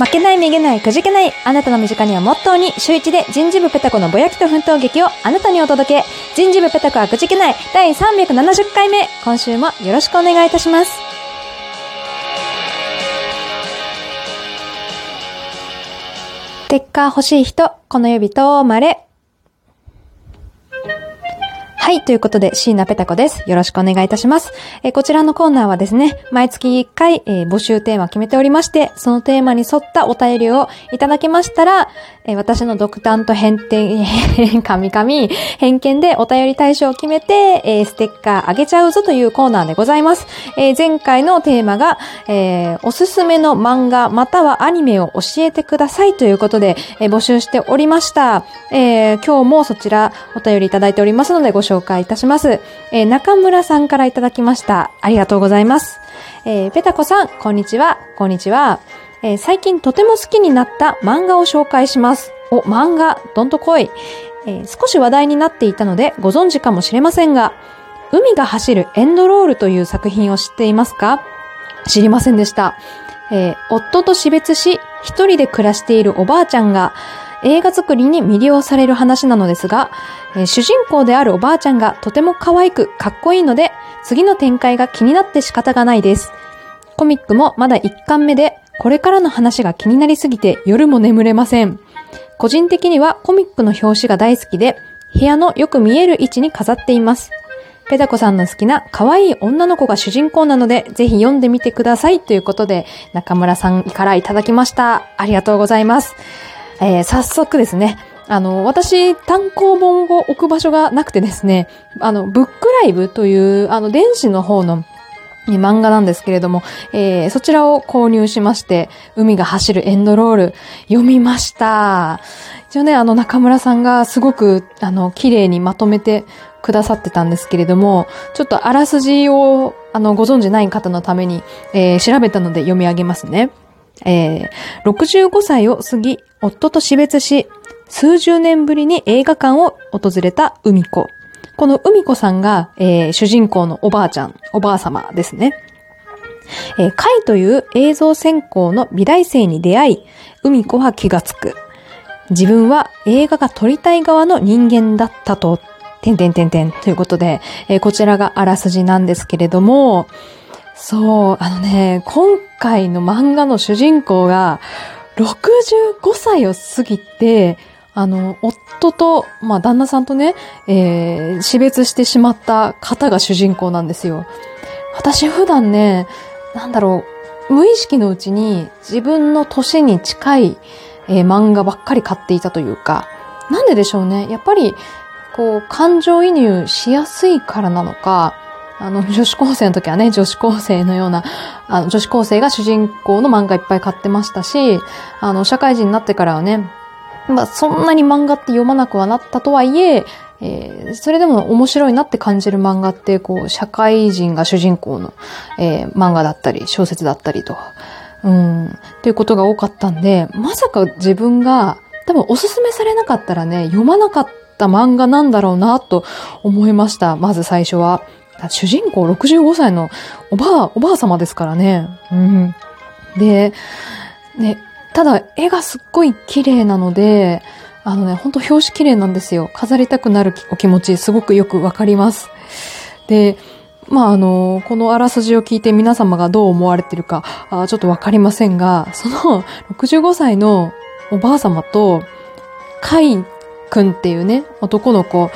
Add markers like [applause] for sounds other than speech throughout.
負けない、めげない、くじけない、あなたの身近にはモットーに、週一で人事部ペタコのぼやきと奮闘劇をあなたにお届け。人事部ペタコはくじけない、第370回目。今週もよろしくお願いいたします。テッカー欲しい人、この指とまれ。はい、ということで、椎名ペタコです。よろしくお願いいたします。え、こちらのコーナーはですね、毎月1回、えー、募集テーマ決めておりまして、そのテーマに沿ったお便りをいただけましたら、えー、私の独断と偏見、神々、偏見でお便り対象を決めて、えステッカーあげちゃうぞというコーナーでございます。え前回のテーマが、えおすすめの漫画またはアニメを教えてくださいということで、え募集しておりました。え今日もそちらお便りいただいておりますのでご紹介紹介いたします。えー、中村さんからいただきました。ありがとうございます。えー、ペタコさん、こんにちは。こんにちは。えー、最近とても好きになった漫画を紹介します。お、漫画、どんと来い。えー、少し話題になっていたのでご存知かもしれませんが、海が走るエンドロールという作品を知っていますか？知りませんでした。えー、夫と死別し、一人で暮らしているおばあちゃんが、映画作りに魅了される話なのですが、えー、主人公であるおばあちゃんがとても可愛くかっこいいので、次の展開が気になって仕方がないです。コミックもまだ1巻目で、これからの話が気になりすぎて夜も眠れません。個人的にはコミックの表紙が大好きで、部屋のよく見える位置に飾っています。ペタコさんの好きな可愛い女の子が主人公なので、ぜひ読んでみてくださいということで、中村さんからいただきました。ありがとうございます。えー、早速ですね、あの、私、単行本を置く場所がなくてですね、あの、ブックライブという、あの、電子の方の漫画なんですけれども、えー、そちらを購入しまして、海が走るエンドロール、読みました。一応ね、あの、中村さんがすごく、あの、綺麗にまとめてくださってたんですけれども、ちょっとあらすじを、あの、ご存知ない方のために、えー、調べたので読み上げますね。えー、65歳を過ぎ、夫と死別し、数十年ぶりに映画館を訪れた海子。この海子さんが、えー、主人公のおばあちゃん、おばあ様ですね。えー、カイという映像専攻の美大生に出会い、海子は気がつく。自分は映画が撮りたい側の人間だったと、てんてんてんてんということで、えー、こちらがあらすじなんですけれども、そう、あのね、今回の漫画の主人公が、65歳を過ぎて、あの、夫と、まあ、旦那さんとね、えー、死別してしまった方が主人公なんですよ。私普段ね、なんだろう、無意識のうちに自分の年に近い、えー、漫画ばっかり買っていたというか、なんででしょうね。やっぱり、こう、感情移入しやすいからなのか、あの、女子高生の時はね、女子高生のような、あの、女子高生が主人公の漫画いっぱい買ってましたし、あの、社会人になってからはね、まあ、そんなに漫画って読まなくはなったとはいえ、えー、それでも面白いなって感じる漫画って、こう、社会人が主人公の、えー、漫画だったり、小説だったりと、うん、っていうことが多かったんで、まさか自分が、多分おすすめされなかったらね、読まなかった漫画なんだろうなと思いました。まず最初は。主人公65歳のおばあ、おばあ様ですからね。うん。で、ね、ただ絵がすっごい綺麗なので、あのね、ほんと表紙綺麗なんですよ。飾りたくなるお気持ちすごくよくわかります。で、まああの、このあらすじを聞いて皆様がどう思われてるか、あちょっとわかりませんが、その65歳のおばあ様と、カイ君っていうね、男の子、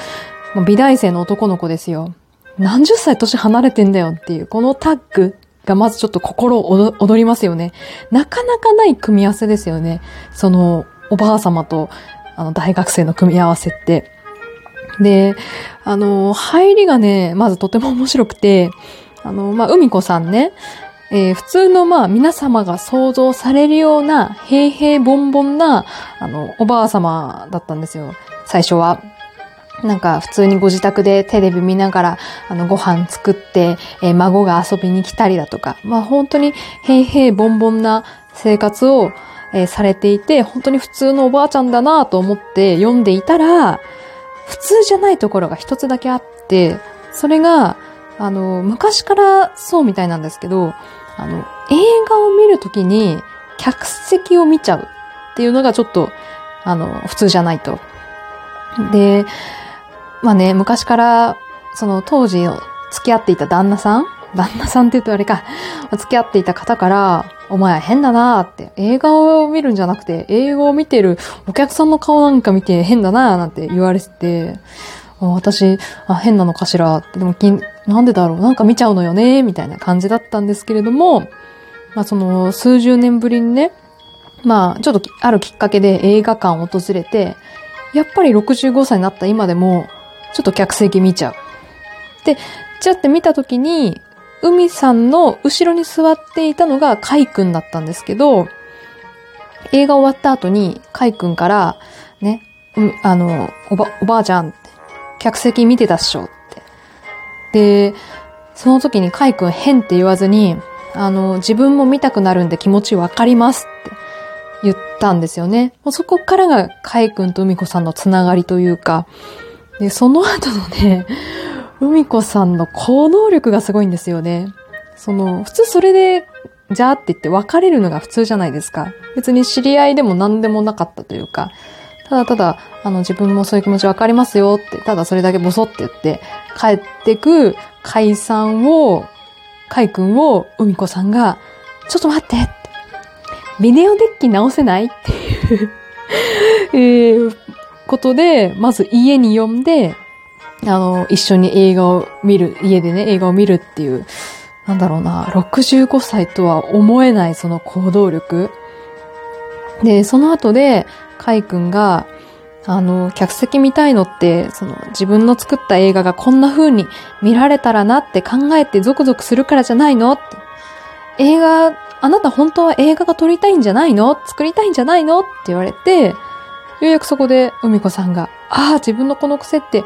美大生の男の子ですよ。何十歳年離れてんだよっていう、このタッグがまずちょっと心を踊りますよね。なかなかない組み合わせですよね。その、おばあ様と、あの、大学生の組み合わせって。で、あの、入りがね、まずとても面白くて、あの、まあ、海子さんね、えー、普通のまあ皆様が想像されるような平平凡凡なあのおばあ様だったんですよ。最初は。なんか普通にご自宅でテレビ見ながら、あの、ご飯作って、えー、孫が遊びに来たりだとか、まあ本当に平平凡凡な生活を、えー、されていて、本当に普通のおばあちゃんだなと思って読んでいたら、普通じゃないところが一つだけあって、それが、あの、昔からそうみたいなんですけど、あの、映画を見るときに、客席を見ちゃうっていうのがちょっと、あの、普通じゃないと。で、まあね、昔から、その当時付き合っていた旦那さん？旦那さんって言うとあれか、付き合っていた方から、お前変だなーって、映画を見るんじゃなくて、映画を見てるお客さんの顔なんか見て変だなーなんて言われてて、私、あ、変なのかしら？って、でもなんでだろう？なんか見ちゃうのよねみたいな感じだったんですけれども、まあその、数十年ぶりにね、まあ、ちょっとあるきっかけで映画館を訪れて、やっぱり65歳になった今でも、ちょっと客席見ちゃう。で、ちゃって見た時に、海さんの後ろに座っていたのがカイ君だったんですけど、映画終わった後にカイ君から、ね、あの、おば、おばあちゃん、客席見てたっしょって。で、その時にカイ君変って言わずに、あの、自分も見たくなるんで気持ちわかりますって言ったんですよね。もうそこからがカイ君と海子さんのつながりというか、で、その後のね、海子さんの行動力がすごいんですよね。その、普通それで、じゃあって言って別れるのが普通じゃないですか。別に知り合いでも何でもなかったというか、ただただ、あの、自分もそういう気持ちわかりますよって、ただそれだけボソって言って、帰ってく解散を、海君を海子さんが、ちょっと待ってってビデオデッキ直せないっていうえー、ことで、まず家に呼んで、あの、一緒に映画を見る、家でね、映画を見るっていう、なんだろうな、65歳とは思えないその行動力。で、その後で、カイ君が、あの、客席見たいのって、その、自分の作った映画がこんな風に見られたらなって考えてゾクゾクするからじゃないの？って。映画、あなた本当は映画が撮りたいんじゃないの？作りたいんじゃないの？って言われて、ようやくそこで、海子さんが、ああ、自分のこの癖って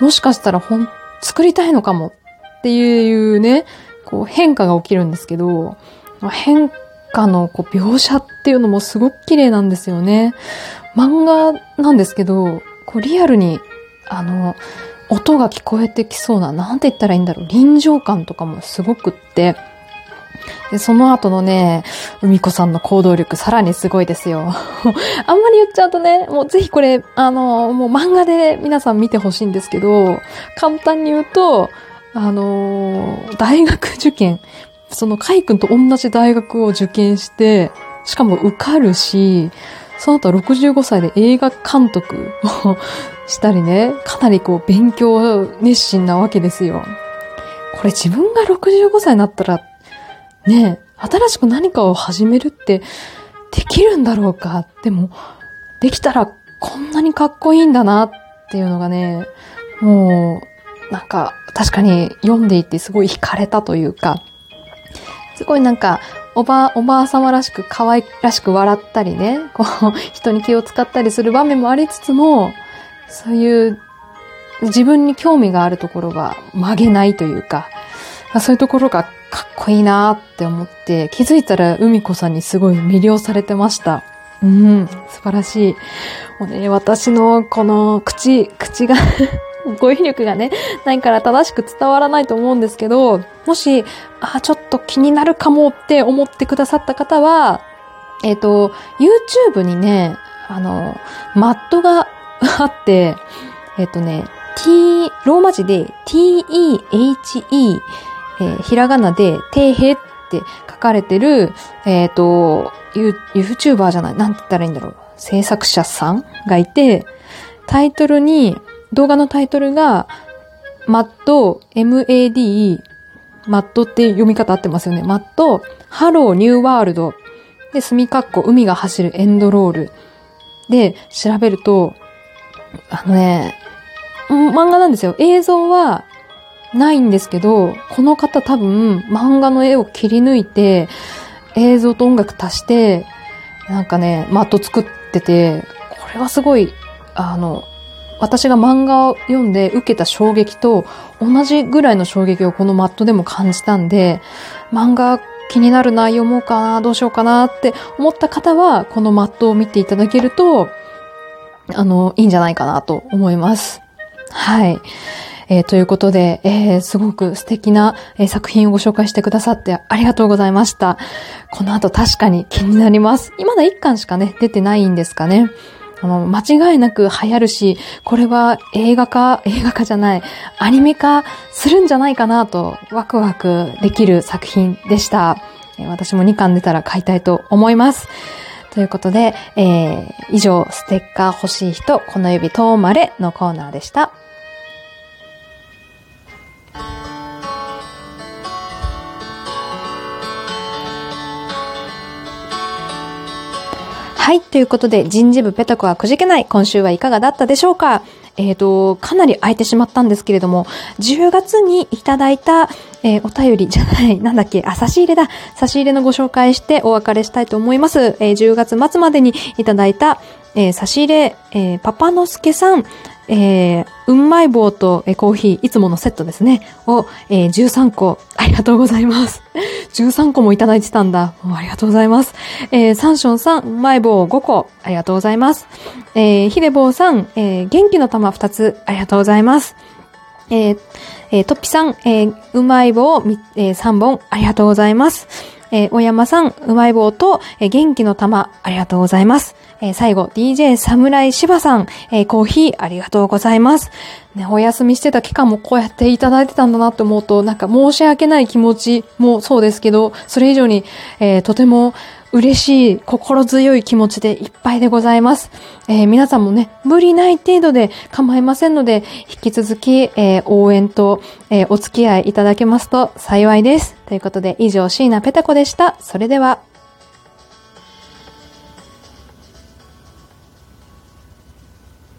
もしかしたらほん、作りたいのかもっていうね、こう変化が起きるんですけど、変化のこう描写っていうのもすごく綺麗なんですよね。漫画なんですけど、こうリアルに、あの、音が聞こえてきそうな、なんて言ったらいいんだろう、臨場感とかもすごくって、で、その後のね、海子さんの行動力さらにすごいですよ。[laughs] あんまり言っちゃうとね、もうぜひこれ、あの、もう漫画で皆さん見てほしいんですけど、簡単に言うと、あの、大学受験、そのカイ君と同じ大学を受験して、しかも受かるし、その後65歳で映画監督を [laughs] したりね、かなりこう勉強熱心なわけですよ。これ自分が65歳になったらね新しく何かを始めるってできるんだろうか？でも、できたらこんなにかっこいいんだなっていうのがね、もう、なんか、確かに読んでいてすごい惹かれたというか、すごいなんか、おば、おばあ様らしく可愛らしく笑ったりね、こう、人に気を使ったりする場面もありつつも、そういう自分に興味があるところが曲げないというか、そういうところがかっこいいなって思って、気づいたら海子さんにすごい魅了されてました。うん、素晴らしい。もうね、私のこの口、口が [laughs] 語彙力がね、ないから正しく伝わらないと思うんですけど、もし、あ、ちょっと気になるかもって思ってくださった方は、えっ、ー、と、YouTube にね、あの、マットが [laughs] あって、えっ、ー、とね、t、ローマ字で t-e-h-e えー、ひらがなで、てへって書かれてる、えっ、ー、と、ユーチューバーじゃない、なんて言ったらいいんだろう。制作者さんがいて、タイトルに、動画のタイトルが、マット、MAD、マットって読み方合ってますよね。マット、ハローニューワールド。で、墨括弧、海が走るエンドロール。で、調べると、あのね、漫画なんですよ。映像はないんですけど、この方多分漫画の絵を切り抜いて、映像と音楽足して、なんかね、マット作ってて、これはすごい、あの、私が漫画を読んで受けた衝撃と同じぐらいの衝撃をこのマットでも感じたんで、漫画気になるな、読もうかな、どうしようかなって思った方は、このマットを見ていただけると、あの、いいんじゃないかなと思います。はい。えー、ということで、えー、すごく素敵な、作品をご紹介してくださってありがとうございました。この後確かに気になります。今だ1巻しかね、出てないんですかね。あの、間違いなく流行るし、これは映画化、映画化じゃない、アニメ化するんじゃないかなと、ワクワクできる作品でした。私も2巻出たら買いたいと思います。ということで、えー、以上、ステッカー欲しい人、この指とまれのコーナーでした。はい。ということで、人事部ペタコはくじけない。今週はいかがだったでしょうか？えっ、ー、と、かなり空いてしまったんですけれども、10月にいただいた、えー、お便りじゃない、[laughs] なんだっけ、あ、差し入れだ。差し入れのご紹介してお別れしたいと思います。えー、10月末までにいただいた、えー、差し入れ、えー、パパのすけさん、えー、うんまい棒と、えー、コーヒー、いつものセットですね、を、えー、13個、ありがとうございます。[laughs] 13個もいただいてたんだ。ありがとうございます。えー、サンションさん、うまい棒5個、ありがとうございます。えー、ひでぼうさん、えー、元気の玉2つ、ありがとうございます。えー、えー、とっぴさん、えー、うまい棒、えー、3本、ありがとうございます。えー、お山さん、うまい棒と、えー、元気の玉、ありがとうございます。えー、最後、DJ 侍芝さん、えー、コーヒーありがとうございます。ね、お休みしてた期間もこうやっていただいてたんだなって思うと、なんか申し訳ない気持ちもそうですけど、それ以上に、えー、とても嬉しい、心強い気持ちでいっぱいでございます。えー、皆さんもね、無理ない程度で構いませんので、引き続き、えー、応援と、えー、お付き合いいただけますと幸いです。ということで、以上、椎名ペタ子でした。それでは。